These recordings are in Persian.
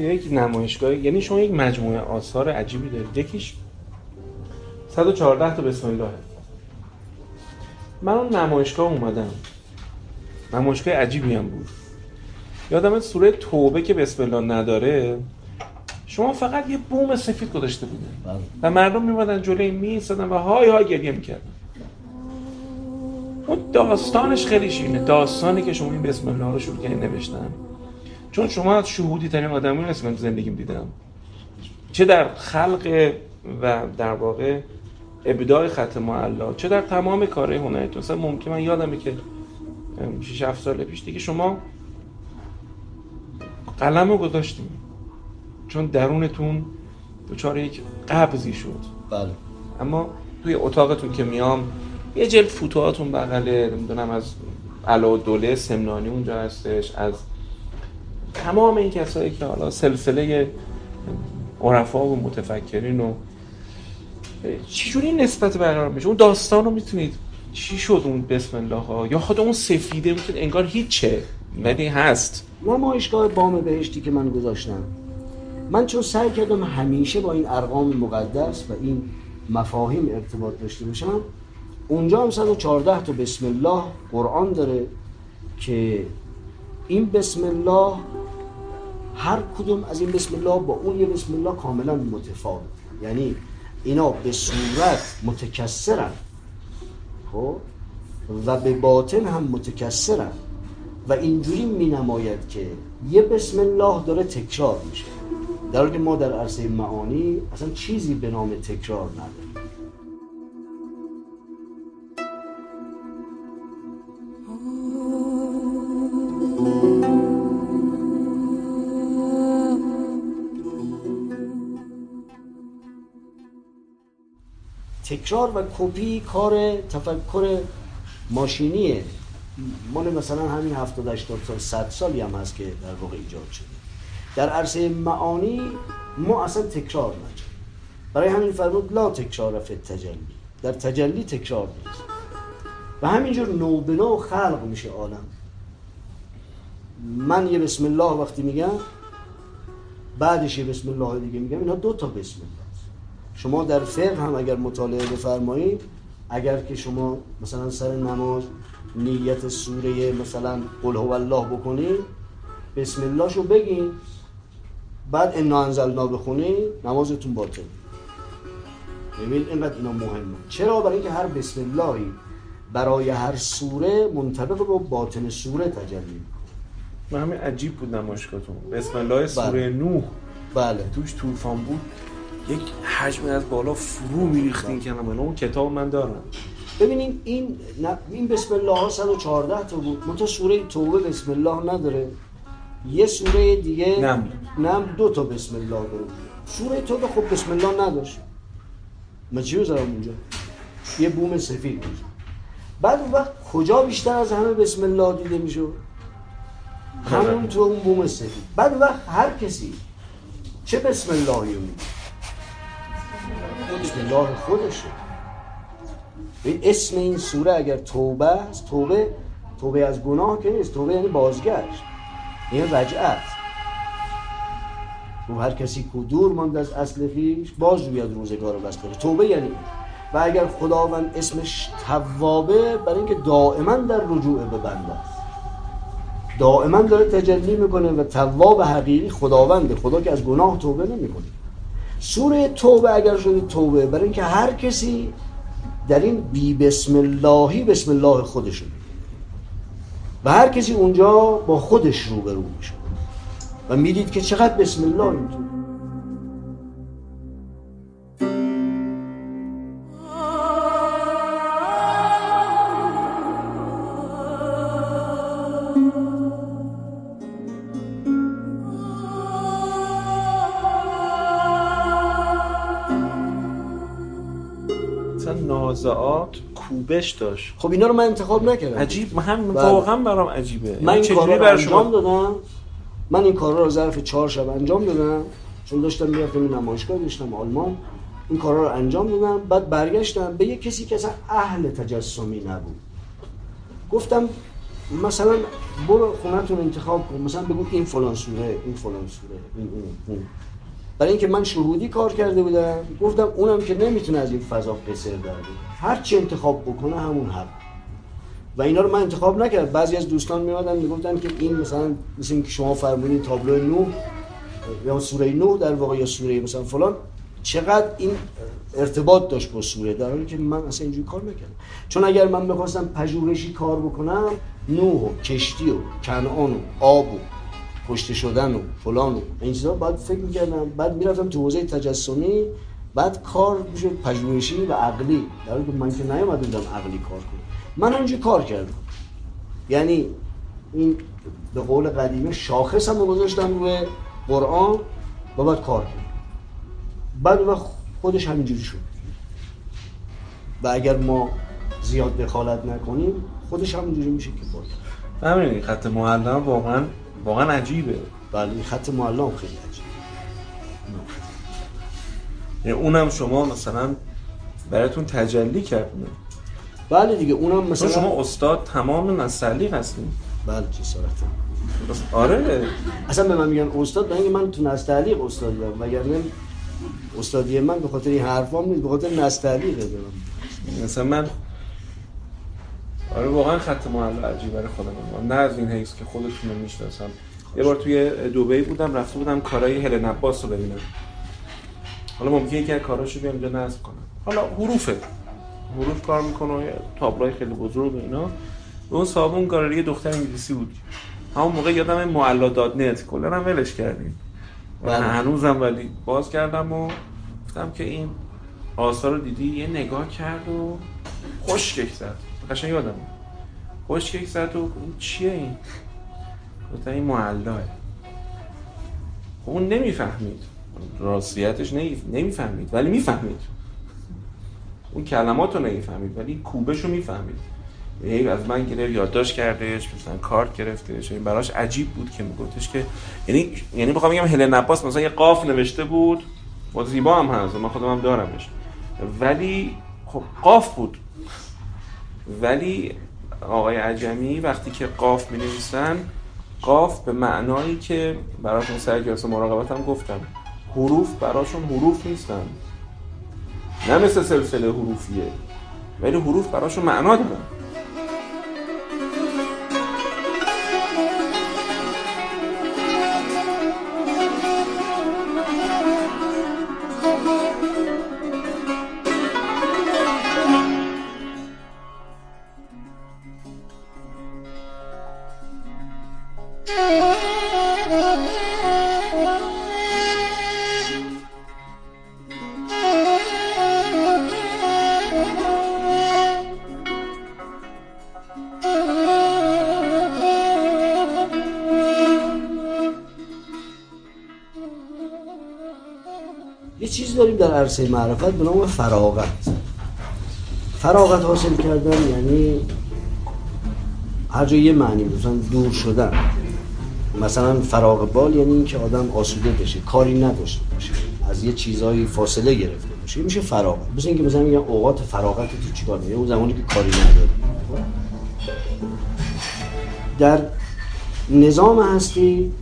یک نمایشگاه یعنی شما یک مجموعه آثار عجیبی دارید. یکیش 114 تا بسم الله من اون نمایشگاه اومدم. نمایشگاه عجیبی هم بود. یادم سوره توبه که بسم الله نداره شما فقط یه بوم سفید گذاشته بودین. بله. و مردم میمدن جلوی میز و های های گریه می‌کردن. اون داستانش خیلی شیرینه. داستانی که شما این بسم الله رو شروع کردین نوشتن. چون شما شهودی ترین آدمی هستی من تو زندگیم دیدم. چه در خلق و در واقع ابداع خط معلا چه در تمام کارهای هنریتون مثلا ممکن من یادمه که 6 7 سال پیش دیگه شما قلم رو گذاشتیم. چون درونتون دچار یک قبضی شد. بله. اما توی اتاقتون که میام یه جلد فوتوهاتون بغله نمی‌دونم از علا دوله سمنانی اونجا هستش از تمام این کسایی که حالا سلسله عرفا و متفکرین و چجوری نسبت برقرار میشه؟ اون داستان رو می‌تونید چی شد اون بسم الله ها؟ یا خود اون سفیده می‌تونید انگار هیچه ولی هست. نمایشگاه بام بهشتی که من گذاشتم من چون سعی کردم همیشه با این ارقام مقدس و این مفاهیم ارتباط داشته باشم اونجا هم 114 تا بسم الله قرآن داره که این بسم الله هر کدوم از این بسم الله با اون یه بسم الله کاملا متفاوت. یعنی اینا به صورت متکسرن. خب؟ و به باطن هم متکسرن. و اینجوری می نماید که یه بسم الله داره تکرار میشه. در حالی که ما در عرصه معانی اصلا چیزی به نام تکرار نداریم. تکرار و کپی کار تفکر ماشینیه. مال مثلا همین 70 80 سال 100 سالی هم هست که در واقع ایجاد شده. در عرصه معانی ما اصلا تکرار نجا برای همین فرمود لا تکرار فی تجلی در تجلی تکرار نیست. و همینجور نوبنا و خلق میشه عالم. من یه بسم الله وقتی میگم بعدش یه بسم الله دیگه میگم اینا دو تا بسم الله. شما در فقه هم اگر مطالعه بفرمایید اگر که شما مثلا سر نماز نیت سوره مثلا قل هو الله بکنید بسم الله شو بگین بعد انا انزلنا بخونید نمازتون باطل. ببین اینقدر اینا مهمه. چرا؟ برای اینکه هر بسم اللهی برای هر سوره منطبق با باطن سوره تجلی. و همین عجیب بود نمایشگاهتون. بسم الله سوره نوح. بله. توش طوفان بود. یک حجم از بالا فرو میریختین که من اون کتاب من دارم. ببینیم این نه این بسم الله ها 114 تا بود. منتها سوره توبه بسم الله نداره. یه سوره دیگه نم. نم دو تا بسم الله داره. سوره توبه خب بسم الله نداشت. من چی اونجا؟ یه بوم سفید بود. بعد اون وقت کجا بیشتر از همه بسم الله دیده میشه همون تو اون بوم سفید. بعد اون وقت هر کسی چه بسم اللهی رو میگه؟ بسم الله خودشه. به اسم این سوره اگر توبه است توبه توبه از گناه که نیست توبه یعنی بازگشت. یعنی رجعت و هر کسی که دور ماند از اصل خیش باز روید روزگار رو بسته توبه یعنی این. و اگر خداوند اسمش توابه برای اینکه دائما در رجوع به بنده است. دائما داره تجلی می‌کنه و تواب حقیقی خداونده. خدا که از گناه توبه نمی‌کنه. سوره توبه اگر شده توبه. برای اینکه هر کسی در این بی بسم اللهی بسم الله خودشون و هر کسی اونجا با خودش روبرو میشه. و می‌دید که چقدر بسم الله اینطور کوبش داشت. خب اینا رو من انتخاب نکردم. عجیب. من هم بله. واقعا برام عجیبه. من این کارا رو انجام شما دادم. من این کارا رو ظرف چهار شب انجام دادم. چون داشتم می‌رفتم نمایشگاه داشتم آلمان. این کارا رو انجام دادم. بعد برگشتم به یه کسی که اصلا اهل تجسمی نبود. گفتم مثلا برو خونتون انتخاب کن. مثلا بگو این فلان سوره این فلان سوره این اون برای اینکه من شهودی کار کرده بودم گفتم اونم که نمی‌تونه از این فضا قصر در هر چی انتخاب بکنه همون حق. و اینا رو من انتخاب نکردم. بعضی از دوستان میادن می‌گفتن که این مثلا مثل که شما فرمودین تابلو نو یا سوره نو در واقع یا سوره مثلا فلان چقدر این ارتباط داشت با سوره در حالی که من اصلا اینجوری کار نکردم. چون اگر من بخواستم پژوهشی کار بکنم نوح و کشتی و کنعان و آب و کشته شدن و فلان و این چیزا باید فکر می‌کردم بعد می‌رفتم تو حوزه تجسمی بعد کار میشه پژوهشی و عقلی. در حالی که من که نیومده بودم عقلی کار کنم. من اونجا کار کردم. یعنی این به قول قدیمه شاخص هم گذاشتم روی قرآن و بعد کار کردم. بعد وقت خودش همینجوری شد. و اگر ما زیاد دخالت نکنیم خودش همینجوری میشه که باید همین خط معلم واقعا واقعا عجیبه. بله خط معلم خیلی عجیبه. یعنی اونم شما مثلا براتون تجلی کردن. بله دیگه اونم مثلا شما استاد تمام نسلی هستین. بله جسارتا. آره. اصلا به من میگن استاد به اینکه من تو نستعلیق استاد بودم. وگرنه استادی من به خاطر این حرفام نیست به خاطر نستعلیقه دارم مثلا من آره واقعا خط محل عجیب برای خودم. نه از این حیث که خودشون رو می‌شناسم. یه بار توی دبی بودم رفته بودم کارهای هلن عباس رو ببینم. حالا ممکنه یکی از کاراشو بیام اینجا نصب کنم. حالا حروفه. حروف کار می‌کنه و تابلوهای خیلی بزرگ اینا. اون صابون گالری دختر انگلیسی بود. همون موقع یادم معلا داد نت. کلا هم ولش کردیم. بله. هنوزم ولی باز کردم و گفتم که این آثار رو دیدی؟ یه نگاه کرد و خوش زد. قشنگ یادم خوش زد و این چیه این؟ گفتم این معلاه خب اون نمی‌فهمید. راستیتش نمی‌فهمید ولی می‌فهمید. اون کلمات رو نمی‌فهمید ولی کوبش رو می‌فهمید. هی از من گرفت یادداشت کردش مثلا کارت گرفتش این براش عجیب بود که میگفتش که یعنی یعنی بخوام بگم هلن عباس مثلا یه قاف نوشته بود با زیبا هم هست من خودم هم دارمش. ولی خب قاف بود. ولی آقای عجمی وقتی که قاف می نویسن قاف به معنایی که براشون سر جلسه مراقبت هم گفتم. حروف براشون حروف نیستن. نه مثل سلسله حروفیه. ولی حروف براشون معنا دارن. در عرصه معرفت به نام فراغت. فراغت حاصل کردن یعنی هر جای یه معنی مثلا دور شدن. مثلا فراغ بال یعنی اینکه آدم آسوده بشه کاری نداشته باشه از یه چیزایی فاصله گرفته باشه میشه فراغت. مثل اینکه مثلا میگن اوقات فراغت تو چیکار می‌کنی؟ اون زمانی که کاری نداری. در نظام هستی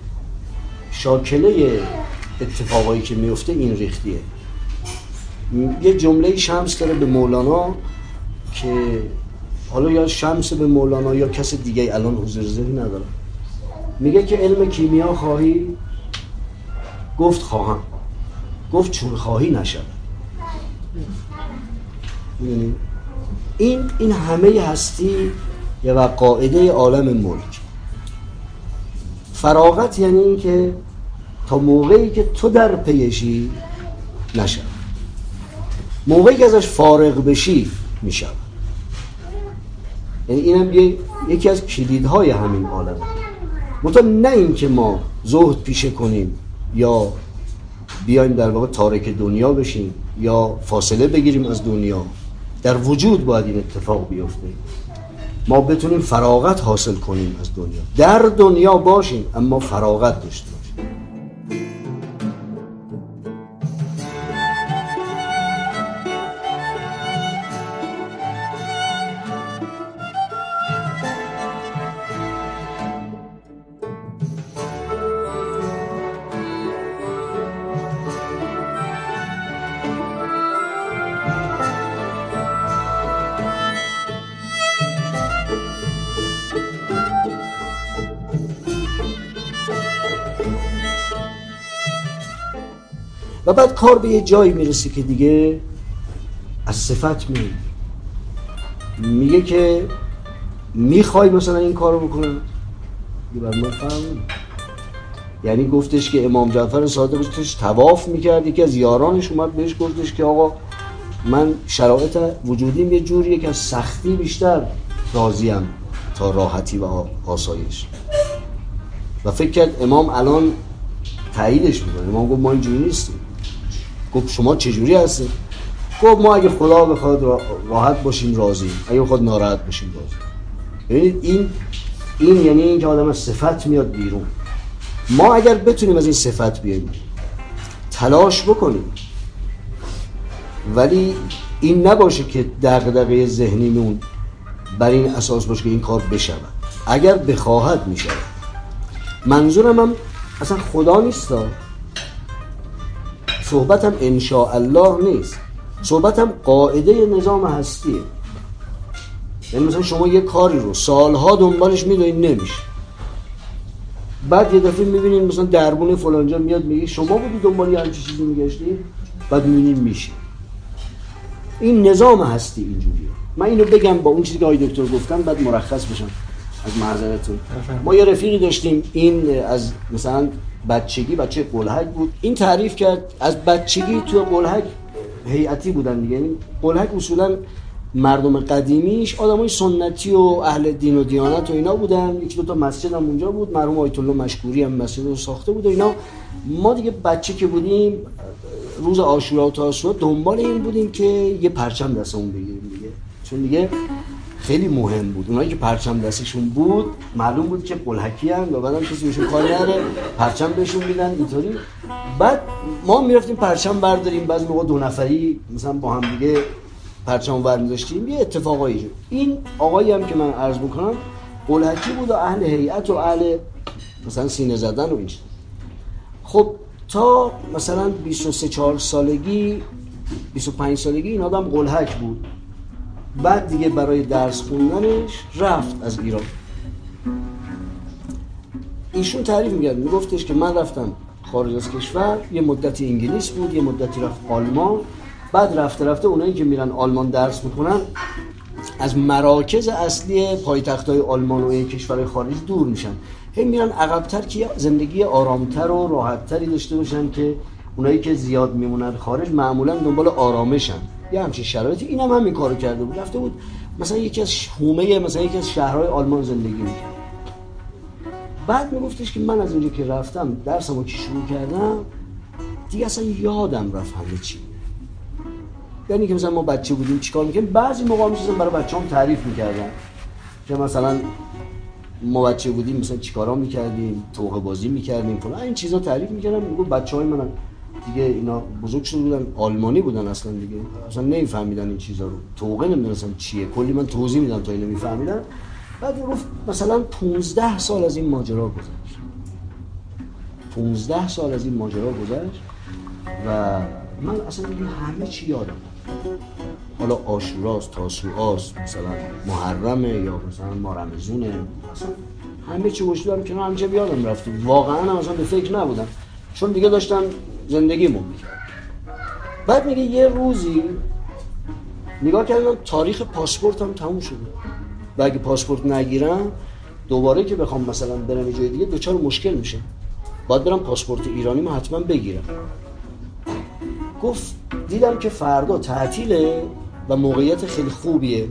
شاکله اتفاقایی که میفته این ریختیه. یه جمله شمس داره به مولانا که حالا یا شمس به مولانا یا کس دیگه الان حضور ذهنی نداره میگه که علم کیمیا خواهی؟ گفت خواهم. گفت چون خواهی نشد این این همه هستی و قاعده عالم ملک. فراغت یعنی این که تا موقعی که تو در پیشی نشد موقعی که ازش فارغ بشی میشه یعنی اینم یکی از کلیدهای همین عالم منتها نه اینکه ما زهد پیشه کنیم یا بیایم در واقع تارک دنیا بشیم یا فاصله بگیریم از دنیا در وجود باید این اتفاق بیفته. ما بتونیم فراغت حاصل کنیم از دنیا. در دنیا باشیم اما فراغت داشته بعد کار به یه جایی می‌رسه که دیگه از صفت میگه میگه که می‌خوای مثلا این کارو بکنم. یه من یعنی گفتش که امام جعفر صادق توش تواف می‌کرد. یکی از یارانش اومد بهش گفتش که آقا من شرایط وجودیم یه جوریه که از سختی بیشتر راضیم تا راحتی و آسایش. و فکر کرد امام الان تاییدش می‌کنه. امام گفت ما اینجوری نیستیم. گفت شما چجوری هستید گفت ما اگه خدا بخواد راحت باشیم راضی. اگه بخواد ناراحت باشیم راضی. ببینید این این یعنی اینکه آدم از صفت میاد بیرون. ما اگر بتونیم از این صفت بیاییم تلاش بکنیم. ولی این نباشه که دغدغه ذهنیمون بر این اساس باشه که این کار بشود. اگر بخواهد میشه منظورم هم اصلا خدا نیست صحبتم الله نیست. صحبتم قاعده نظام هستیه. یعنی مثلا شما یه کاری رو سالها دنبالش می‌دونید نمیشه. بعد یه دفعه می‌بینید مثلا دربون فلانجا میاد میگه شما بودی دنبال یه چیزی میگشتی؟ بعد می‌بینید میشه. این نظام هستی اینجوریه. من اینو بگم با اون چیزی که آقای دکتر گفتم بعد مرخص بشم. از معذرتون. ما یه رفیقی داشتیم این از مثلا بچگی بچه قلحک بود. این تعریف کرد از بچگی تو قلحک هیئتی بودن دیگه. یعنی قلحک اصولا مردم قدیمیش آدمای سنتی و اهل دین و دیانت و اینا بودن. یکی دو تا مسجد هم اونجا بود. مرحوم آیت الله مشکوری هم مسجد رو ساخته بود و اینا. ما دیگه بچه که بودیم روز عاشورا و تاسوعا دنبال این بودیم که یه پرچم دستمون بگیریم دیگه. چون دیگه خیلی مهم بود. اونایی که پرچم دستشون بود معلوم بود که قلحکی هم و بعدم کسی بهشون کار نره پرچم بهشون میدن اینطوری. بعد ما می‌رفتیم پرچم برداریم. بعضی موقع دو نفری مثلا با هم دیگه پرچم برمیداشتیم. یه اتفاقایی این آقایی هم که من عرض می‌کنم قلحکی بود و اهل هیئت و اهل مثلا سینه زدن و این خب تا مثلا 23 4 سالگی 25 سالگی این آدم قلحک بود. بعد دیگه برای درس خوندنش رفت از ایران. ایشون تعریف میگرد میگفتش که من رفتم خارج از کشور یه مدتی انگلیس بود یه مدتی رفت آلمان. بعد رفته رفته اونایی که میرن آلمان درس می‌کنن از مراکز اصلی پایتخت های آلمان و کشورهای خارج دور میشن. هی میرن عقبتر که زندگی آرامتر و راحتتری داشته باشن که اونایی که زیاد میمونن خارج معمولا دنبال آرامشن. یه همچین شرایطی. این هم همین کارو کرده بود. رفته بود مثلا یکی از حومه مثلا یکی از شهرهای آلمان زندگی می‌کرد. بعد میگفتش که من از اونجا که رفتم درسمو که شروع کردم؟ دیگه اصلا یادم رفت همه چی. یعنی که مثلا ما بچه بودیم چیکار می‌کنیم بعضی موقع میشستم برای بچه‌ام تعریف می‌کردم. که مثلا ما بچه بودیم مثلا چیکارا می‌کردیم؟ توقع بازی می‌کردیم این چیزا تعریف می‌کردم. میگو بچهای من دیگه اینا بزرگ شده بودن آلمانی بودن اصلا دیگه. اصلا نمیفهمیدن این چیزا رو. توقع نمی‌دونستن چیه. کلی من توضیح میدم تا اینو میفهمیدن. بعد گفت مثلا 15 سال از این ماجرا گذشت. 15 سال از این ماجرا گذشت و من اصلا دیگه همه چی یادم. حالا آشوراست تاسوعاست مثلا محرمه یا مثلا ما رمزونه مثلا همه چی گوش دارم که همیشه بیادم رفت واقعا هم اصلا به فکر نبودم. چون دیگه داشتم زندگیمو می‌کرد. بعد میگه یه روزی نگاه کردم تاریخ پاسپورتم تموم شده. و اگه پاسپورت نگیرم دوباره که بخوام مثلا برم جای دیگه دوچار مشکل میشه. باید برم پاسپورت ایرانی ما حتما بگیرم. گفت دیدم که فردا تعطیله و موقعیت خیلی خوبیه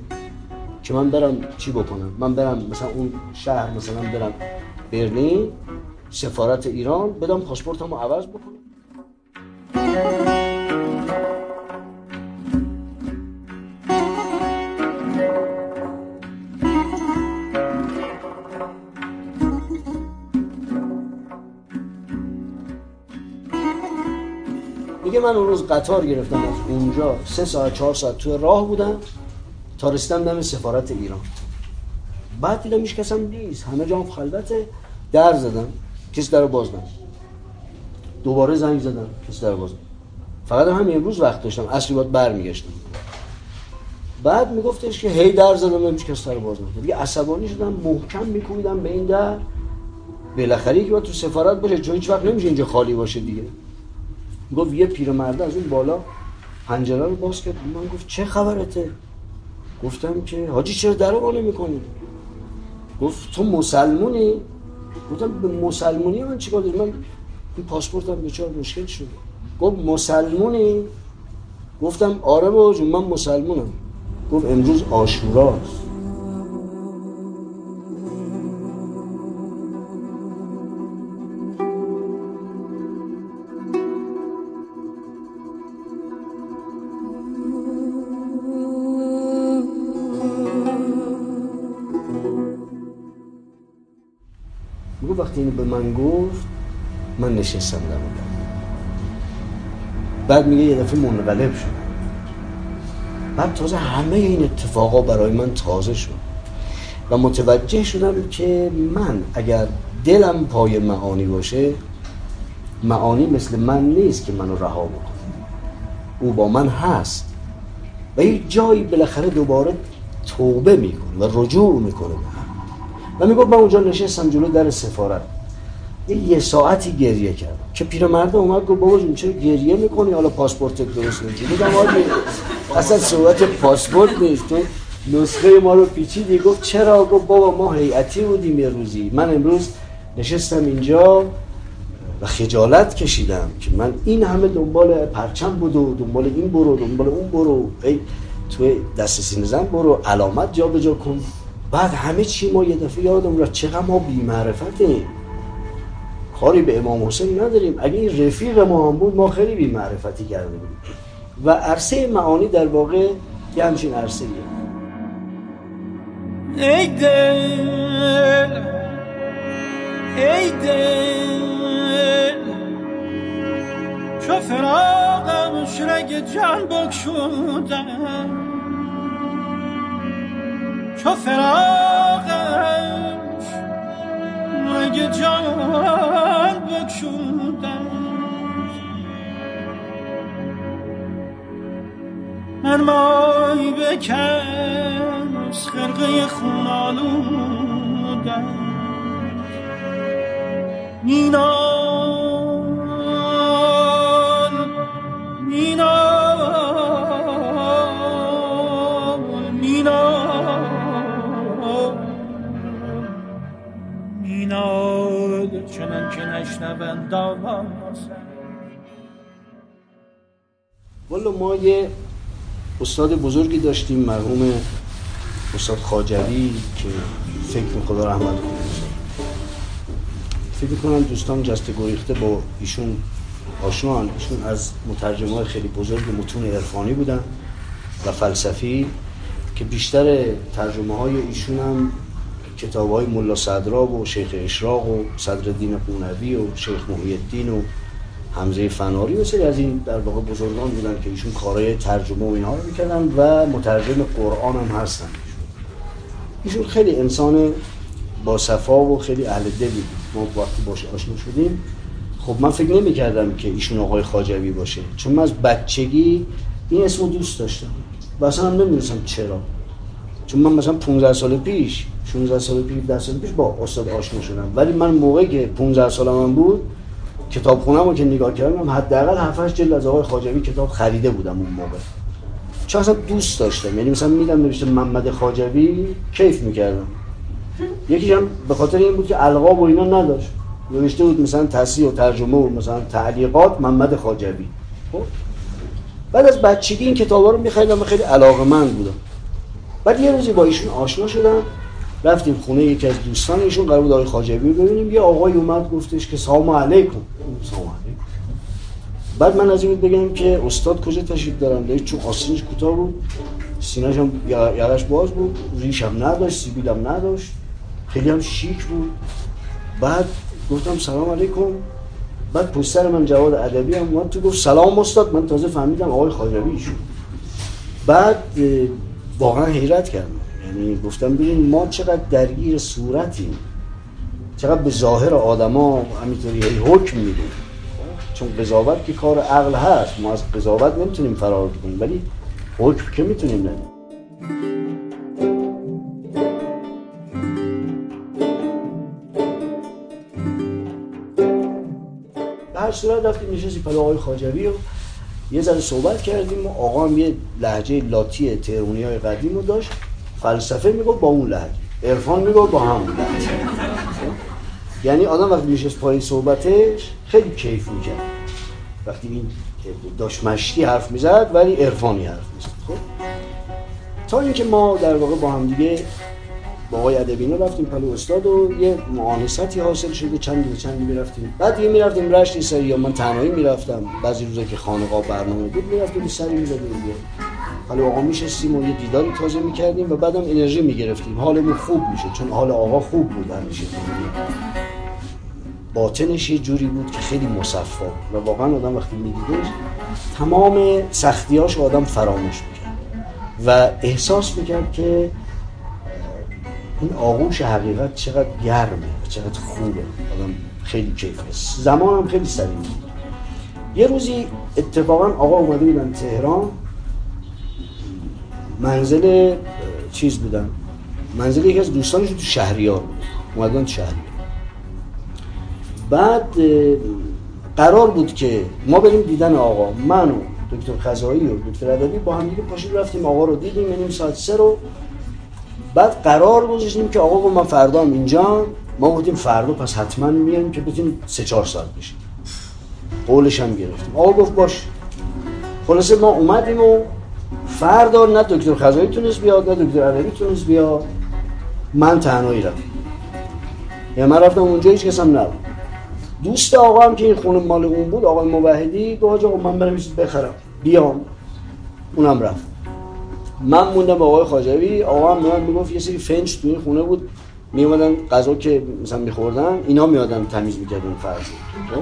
که من برم چی بکنم؟ من برم مثلا اون شهر مثلا برم برلین سفارت ایران بدم پاسپورتمو عوض بکنم. میگه من اون روز قطار گرفتم از اونجا سه ساعت چهار ساعت توی راه بودم تا رسیدم دم سفارت ایران. بعد دیدم هیچ کسم نیست همه جام خلوته. در زدم کسی در باز نم دوباره زنگ زدم کسی در باز فقط همین امروز وقت داشتم اصلی باید برمیگشتم. بعد میگفتش که هی در زدم هیچ کس در باز نکرد. دیگه عصبانی شدم محکم میکوبیدم به این در. بالاخره که باید تو سفارت باشه چون هیچ وقت نمیشه اینجا خالی باشه دیگه. گفت یه پیرمرده از اون بالا پنجره رو باز کرد. من گفت چه خبرته؟ گفتم که حاجی چرا در رو می‌کنی گفت تو مسلمونی؟ گفتم به مسلمونی من چیکار داری من این پاسپورتم دچار مشکل شد گفت مسلمونی؟ گفتم آره با جون من مسلمونم. گفت امروز آشوراست وقتی اینو به من گفت من نشستم در بعد میگه یه دفعه منقلب شد. بعد تازه همه این اتفاقا برای من تازه شد. و متوجه شدم که من اگر دلم پای معانی باشه معانی مثل من نیست که منو رها بکنه. او با من هست. و یه جایی بالاخره دوباره توبه می‌کنه و رجوع می‌کنه و می‌گفت من اونجا نشستم جلو در سفارت. یه, ساعتی گریه کرد که پیرمرد اومد گفت بابا جون چرا گریه می‌کنی؟ حالا پاسپورت درست نمیشه میگم اصلا صحبت پاسپورت نیست. تو نسخه ما رو پیچیدی. گفت چرا؟ گفت بابا ما هیئتی بودیم یه روزی. من امروز نشستم اینجا و خجالت کشیدم که من این همه دنبال پرچم بود و دنبال این برو دنبال اون برو. ای تو دست سینه زن برو علامت جا به جا کن. بعد همه چی ما یه دفعه یادم را چقدر ما بی معرفتیم کاری به امام حسین نداریم. اگه این رفیق ما هم بود ما خیلی بی معرفتی کرده بودیم. و عرصه معانی در واقع یه همچین عرصه ای دل ای دل چو فراغم شرگ جان بکشودم چو فراغش رگ جان بکشودم من مای بکس خرقه خون آلودم مینال آواز والا ما یه استاد بزرگی داشتیم مرحوم استاد خاجری که فکر خدا رحمت کنه. فکر کنم دوستان جسته گریخته با ایشون آشنان ایشون از مترجمه خیلی بزرگ متون عرفانی بودن و فلسفی که بیشتر ترجمه های ایشون هم کتاب های ملا صدراب و شیخ اشراق و صدر دین قونوی و شیخ محی الدین و حمزه فناری و سری از این در واقع بزرگان بودن که ایشون کارهای ترجمه و اینها رو می‌کردن و مترجم قرآن هم هستن. ایشون خیلی انسان با صفا و خیلی اهل دلی ما وقتی باش آشنا شدیم خب من فکر نمی کردم که ایشون آقای خاجوی باشه. چون من از بچگی این اسمو دوست داشتم. و اصلا هم چرا. چون من مثلا 15 سال پیش 16 سال پیش 10 سال پیش با استاد آشنا شدم. ولی من موقعی که 15 سالم بود کتاب خونم رو که نگاه کردم حداقل 7 8 جلد از آقای خاجوی کتاب خریده بودم اون موقع. چون اصلا دوست داشتم. یعنی مثلا میدم نوشته محمد خاجوی کیف می‌کردم. یکی هم به خاطر این بود که القاب و اینا نداشت. نوشته بود مثلا تصحیح و ترجمه و مثلا تعلیقات محمد خاجوی خب بعد از بچگی این کتابا رو می‌خریدم خیلی علاقه‌مند بودم. بعد یه روزی با ایشون آشنا شدم. رفتیم خونه یکی از دوستان ایشون قرار بود آقای خاجوی رو ببینیم. یه آقای اومد گفتش که سلام علیکم. سلام علیکم. بعد من از این بگم که استاد کجا تشریف دارم داشت چون آسینش کوتاه بود. سینه‌ش هم یقش باز بود. ریش هم نداشت سیبیل هم نداشت. خیلی هم شیک بود. بعد گفتم سلام علیکم. بعد پشت من جواد ادبی هم اومد تو گفت سلام استاد. من تازه فهمیدم آقای خاجوی شد. بعد واقعا حیرت کردم. یعنی گفتم ببین ما چقدر درگیر صورتیم چقدر به ظاهر آدما همینطوری حکم میدیم. چون قضاوت که کار عقل هست ما از قضاوت نمی‌تونیم فرار کنیم ولی حکم که می‌تونیم ندیم هر صورت رفتیم نشستیم پلو آقای خاجوی و یه ذره صحبت کردیم و آقا هم یه لحجه لاتی تهرونی های قدیم رو داشت. فلسفه می‌گفت با اون لحجه. عرفان می‌گفت با همون لحجه. یعنی آدم وقتی نشست پای صحبتش خیلی کیف می‌کرد. وقتی این داشت مشتی حرف می‌زد ولی عرفانی حرف می‌زد. خب؟ تا اینکه ما در واقع با هم دیگه با آقای ادبینو رفتیم پلو استاد و یه معانستی حاصل شده چند دیگه چند می‌رفتیم. بعد دیگه می‌رفتیم رشت سری یا من تنهایی می‌رفتم. بعضی روزا که خانقاه برنامه بود می‌رفتیم سری می‌زدیم دیگه. حالا آقا میشستیم و یه دیداری تازه می‌کردیم و بعدم انرژی می‌گرفتیم. حالمون خوب میشه چون حال آقا خوب بود همیشه. باطنش یه جوری بود که خیلی مصفا و واقعا آدم وقتی میدیدش تمام سختیاش آدم فراموش می‌کرد و احساس می‌کرد که این آغوش حقیقت چقدر گرمه و چقدر خوبه. آدم خیلی کیفه. زمان هم خیلی سریع بود. یه روزی اتفاقا آقا اومده بودن تهران. منزل چیز بودن منزل یکی از دوستانش تو شهریار بود. اومدن شهریار بعد قرار بود که ما بریم دیدن آقا. من و دکتر خزایی و دکتر ادبی با هم دیگه پاشیم رفتیم. آقا رو دیدیم یعنی ساعت سه رو. بعد قرار گذاشتیم که آقا من فردا هم اینجا. ما بودیم فردا پس حتما میایم که بتونیم سه چهار ساعت بشیم. قولش هم گرفتیم. آقا گفت باش. خلاصه ما اومدیم و فردا نه دکتر خزایی تونست بیاد نه دکتر عربی تونست بیاد. من تنهایی رفتم یعنی من رفتم اونجا هیچ کس هم نبود. دوست آقا هم که این خونه مال اون بود آقای موحدی گفت آقا من برم بخرم. بیام. اونم رفت. من موندم با آقای خاجوی آقا هم من می‌گفت یه سری فنج توی خونه بود. می اومدن غذا که مثلا میخوردن اینا میادن تمیز می‌کردن فرض. خب؟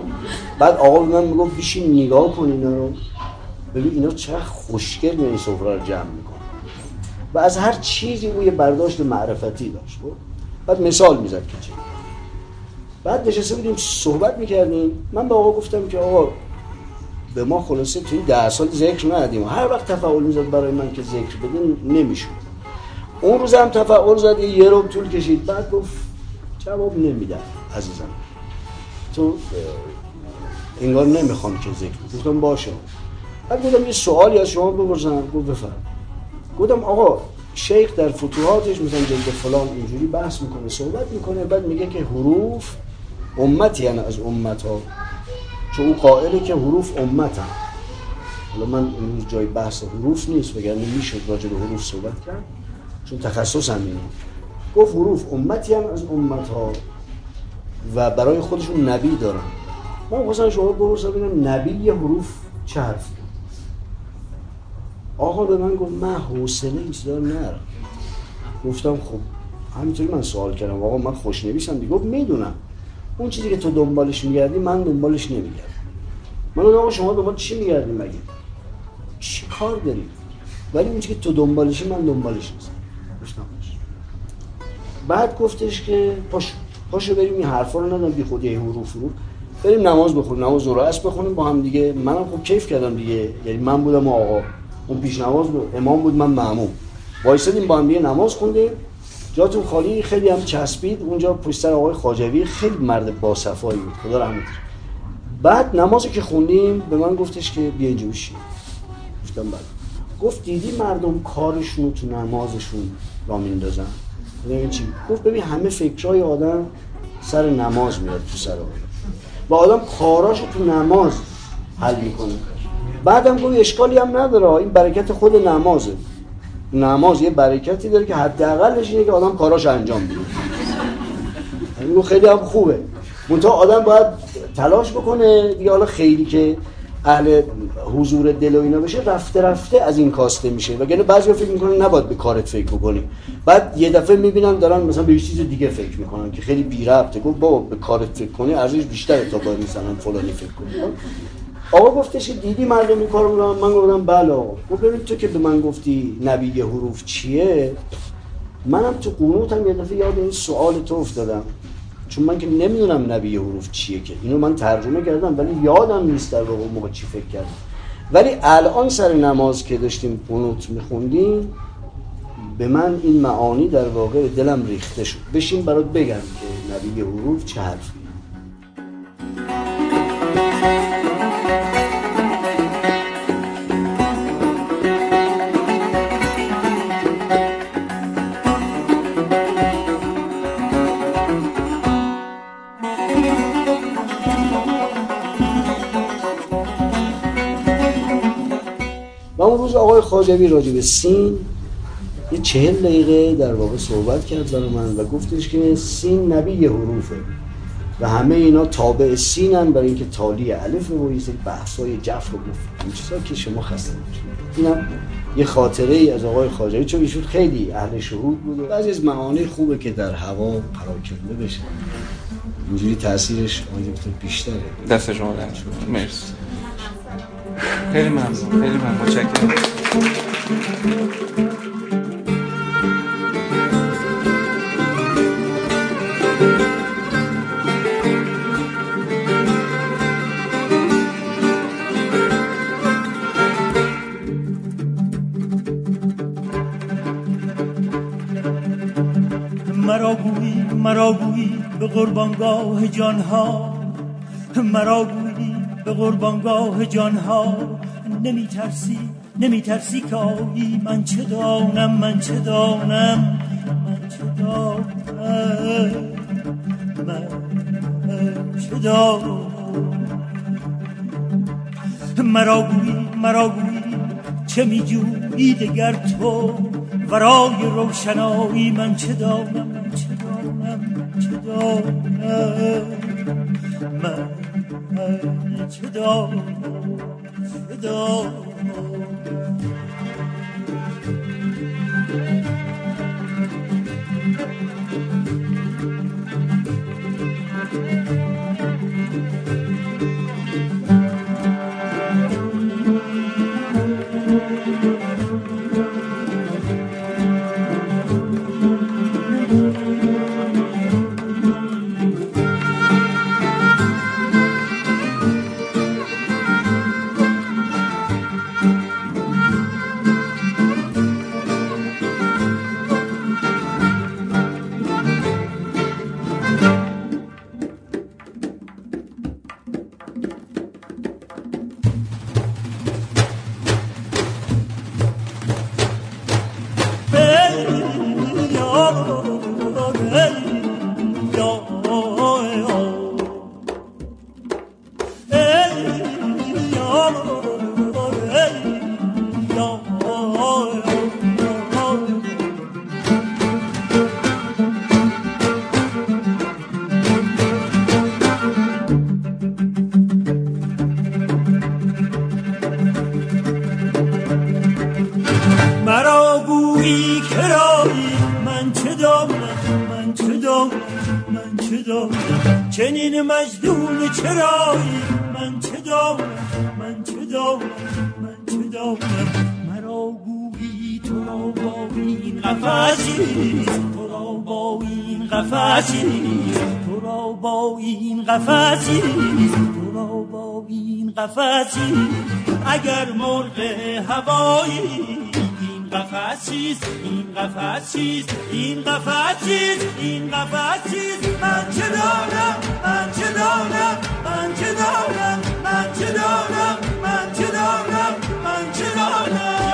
بعد آقا به من می‌گفت بشین نگاه کن اینا رو. ببین اینا چقدر خوشگل این سفره رو جمع می‌کنن. و از هر چیزی او یه برداشت معرفتی داشت. خب؟ بعد مثال می‌زد که چه بعد نشسته بودیم صحبت می‌کردیم. من به آقا گفتم که آقا به ما خلاصه توی ده سال ذکر ندیم هر وقت تفاول می‌زد برای من که ذکر بده نمی‌شد. اون روز هم تفاول زد یه رو طول کشید. بعد گفت جواب نمیدم عزیزم. تو انگار نمی‌خوام که ذکر گفتم باشه. بعد گفتم یه سوالی از شما بپرسم. گفت بفرم گفتم آقا شیخ در فتوحاتش مثلا جلد فلان اینجوری بحث می‌کنه صحبت می‌کنه بعد میگه که حروف امتی یعنی از امت ها چون او قائله که حروف امت هم حالا من جای بحث حروف نیست وگرنه می‌شد راجع به حروف صحبت کرد. چون تخصص هم اینه. گفت حروف امتی هم از امت ها و برای خودشون نبی دارن. من خواستم شما بپرسم ببینم نبی حروف چه حرف آقا به من گفت من حوصله ایست دارم نرم گفتم خب همینطوری من سوال کردم. آقا من خوشنویسم. دیگه گفت می‌دونم. اون چیزی که تو دنبالش میگردی من دنبالش نمیگردم. من آقا شما دنبال چی میگردی مگه؟ چی کار داری؟ ولی اون چیزی که تو دنبالشی من دنبالش نیستم. بعد گفتش که پاش پاشو بریم این حرفا رو ندارم بی خودی حروف رو بریم نماز بخونیم نماز رو بخونیم با هم دیگه. منم خب کیف کردم دیگه. یعنی من بودم آقا اون پیش نماز بود. امام بود من معموم. وایسادیم با هم دیگه نماز خوندیم. جاتون خالی خیلی هم چسبید. اونجا پشت سر آقای خاجوی خیلی مرد با صفایی بود. خدا رحمتش. بعد نمازی که خوندیم به من گفتش که بیا بشین. گفتم بله. گفت دیدی مردم کارشون تو نمازشون را میندازن؟ این چی؟ گفت ببین همه فکرای آدم سر نماز میاد تو سر آدم. و آدم کاراش تو نماز حل می‌کنه. بعدم گفت اشکالی هم نداره. این برکت خود نمازه. نماز یه برکتی داره که حداقلش اینه که آدم کاراش انجام بده. یعنی خیلی هم خوبه. منتها آدم باید تلاش بکنه. دیگه حالا خیلی که اهل حضور دل و اینا بشه رفته رفته از این کاسته میشه. وگرنه بعضی فکر می‌کنن نباید به کارت فکر بکنی. بعد یه دفعه می‌بینن دارن مثلا به چیز دیگه فکر می‌کنن که خیلی بی ربطه گفت بابا به کارت فکر کنی ارزش بیشتره تا باید مثلا فلانی فکر کنی. آقا گفتش دیدی مردم این کارو می‌کنن؟ من گفتم بله آقا. ببین تو که به من گفتی نبی حروف چیه؟ منم تو قنوتم یه دفعه یاد این سوال تو افتادم. چون من که نمی‌دونم نبی حروف چیه که. اینو من ترجمه کردم ولی یادم نیست در واقع موقع چی فکر کردم. ولی الان سر نماز که داشتیم قنوت میخوندیم به من این معانی در واقع دلم ریخته شد. بشین برات بگم که نبی حروف چه حرفی خاجوی راجع به سین یه چهل دقیقه در واقع صحبت کرد برای من و گفتش که سین نبی حروفه و همه اینا تابع سینن برای اینکه تالی الف و یه سری بحثای جف و گفت. این چیزا که شما خسته نشید اینم یه خاطره ای از آقای خاجری چون ایشون خیلی اهل شهود بود بعضی از معانی خوبه که در هوا پراکنده بشه. اینجوری تاثیرش آقای دکتر بیشتره. دست شما مرسی. خیلی ممنون خیلی ممنون. متشکرم. مرا گویی مرا گویی به قربانگاه جانها. مرا گویی به قربانگاه جانها نمی ترسی نمی ترسی که آیی من چه دانم من چه دانم من چه دانم. من چه دانم مرا گویی مرا گویی چه می جویی دگر تو؟ ورای روشنایی من چه دانم من چه دانم چه دانم. چه دانم چه دانم مرا گویی کرایی؟ من چه دانم؟ من چه دانم؟ من چه دانم؟ چنین مجدون چرایی؟ من چه دانم؟ من چه دانم؟ من چه دانم؟ مرا گویی تو را با این قفسی تو را با این قفسی تو را با این قفسی تو را با این قفسی. اگر مرغ هوایی قفس چیست این قفس چیست این قفس چیست این قفس چیست من چه دارم من چه دارم من چه دارم من چه دارم من چه دارم من چه دارم